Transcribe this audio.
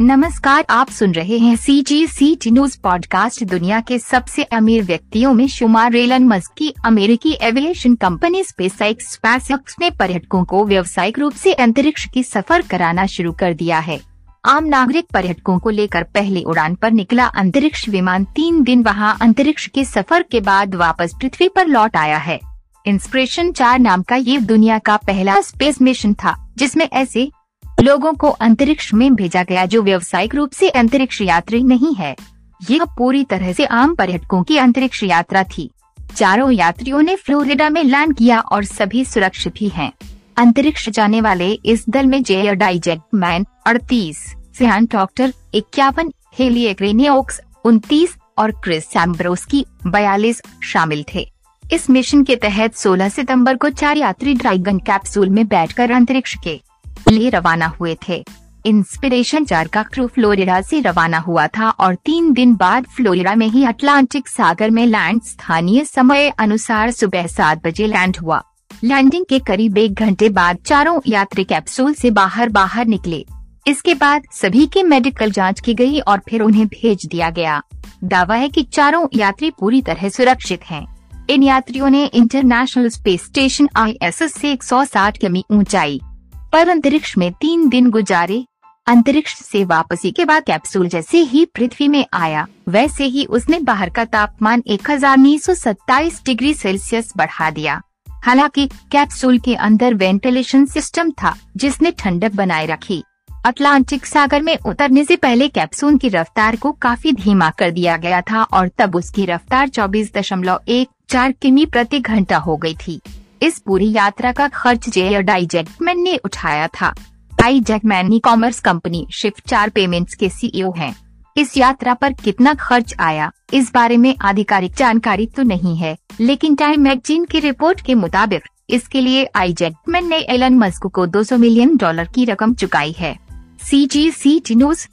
नमस्कार, आप सुन रहे हैं C G C T news podcast दुनिया के सबसे अमीर व्यक्तियों में शुमार एलन मस्क की अमेरिकी एविएशन कंपनी स्पेस एक्स ने पर्यटकों को व्यावसायिक रूप से अंतरिक्ष की सफ़र कराना शुरू कर दिया है। आम नागरिक पर्यटकों को लेकर पहली उड़ान पर निकला अंतरिक्ष विमान तीन दिन वहाँ अंतरिक्ष के सफ़र के बाद वापस पृथ्वी पर लौट आया है। इंस्पिरेशन चार नाम का ये दुनिया का पहला स्पेस मिशन था, जिसमें ऐसे लोगों को अंतरिक्ष में भेजा गया जो व्यवसायिक रूप से अंतरिक्ष यात्री नहीं है। यह पूरी तरह से आम पर्यटकों की अंतरिक्ष यात्रा थी। चारों यात्रियों ने फ्लोरिडा में लैंड किया और सभी सुरक्षित ही हैं। अंतरिक्ष जाने वाले इस दल में जे मैन अड़तीस सियान डॉक्टर इक्यावन हेलियक्रेनियोक्स उनतीस और क्रिस सैम्ब्रोस्की बयालीस शामिल थे। इस मिशन के तहत 16 सितंबर को चार यात्री ड्राइगन कैप्सूल में बैठकर अंतरिक्ष के लिए रवाना हुए थे। इंस्पिरेशन चार का क्रू फ्लोरिडा से रवाना हुआ था और तीन दिन बाद फ्लोरिडा में ही अटलांटिक सागर में लैंड स्थानीय समय अनुसार सुबह सात बजे लैंड हुआ। लैंडिंग के करीब एक घंटे बाद चारों यात्री कैप्सूल से बाहर बाहर निकले। इसके बाद सभी की मेडिकल जाँच की गई और फिर उन्हें भेज दिया गया। दावा है कि चारों यात्री पूरी तरह सुरक्षित हैं। इन यात्रियों ने इंटरनेशनल स्पेस स्टेशन आई सौ साठ किमी ऊंचाई पर अंतरिक्ष में तीन दिन गुजारे, अंतरिक्ष से वापसी के बाद कैप्सूल जैसे ही पृथ्वी में आया, वैसे ही उसने बाहर का तापमान एक डिग्री सेल्सियस बढ़ा दिया। हालाँकि, कैप्सूल के अंदर वेंटिलेशन सिस्टम था, जिसने ठंडक बनाए रखी। अटलांटिक सागर में उतरने से पहले कैप्सूल की रफ्तार को काफ़ी धीमा कर दिया गया था और तब उसकी रफ्तार चौबीस दशमलव एक चार किमी प्रति घंटा हो गई थी। इस पूरी यात्रा का खर्च जे डाइजेक्टमैन ने उठाया था Isaacman e commerce company shift चार पेमेंट्स के सीईओ हैं। इस यात्रा पर कितना खर्च आया, इस बारे में आधिकारिक जानकारी तो नहीं है, लेकिन टाइम मैगजीन की रिपोर्ट के मुताबिक, इसके लिए आई जैकमैन ने एलन मस्क को 200 मिलियन डॉलर की रकम चुकाई है सी जी सी टी न्यूज़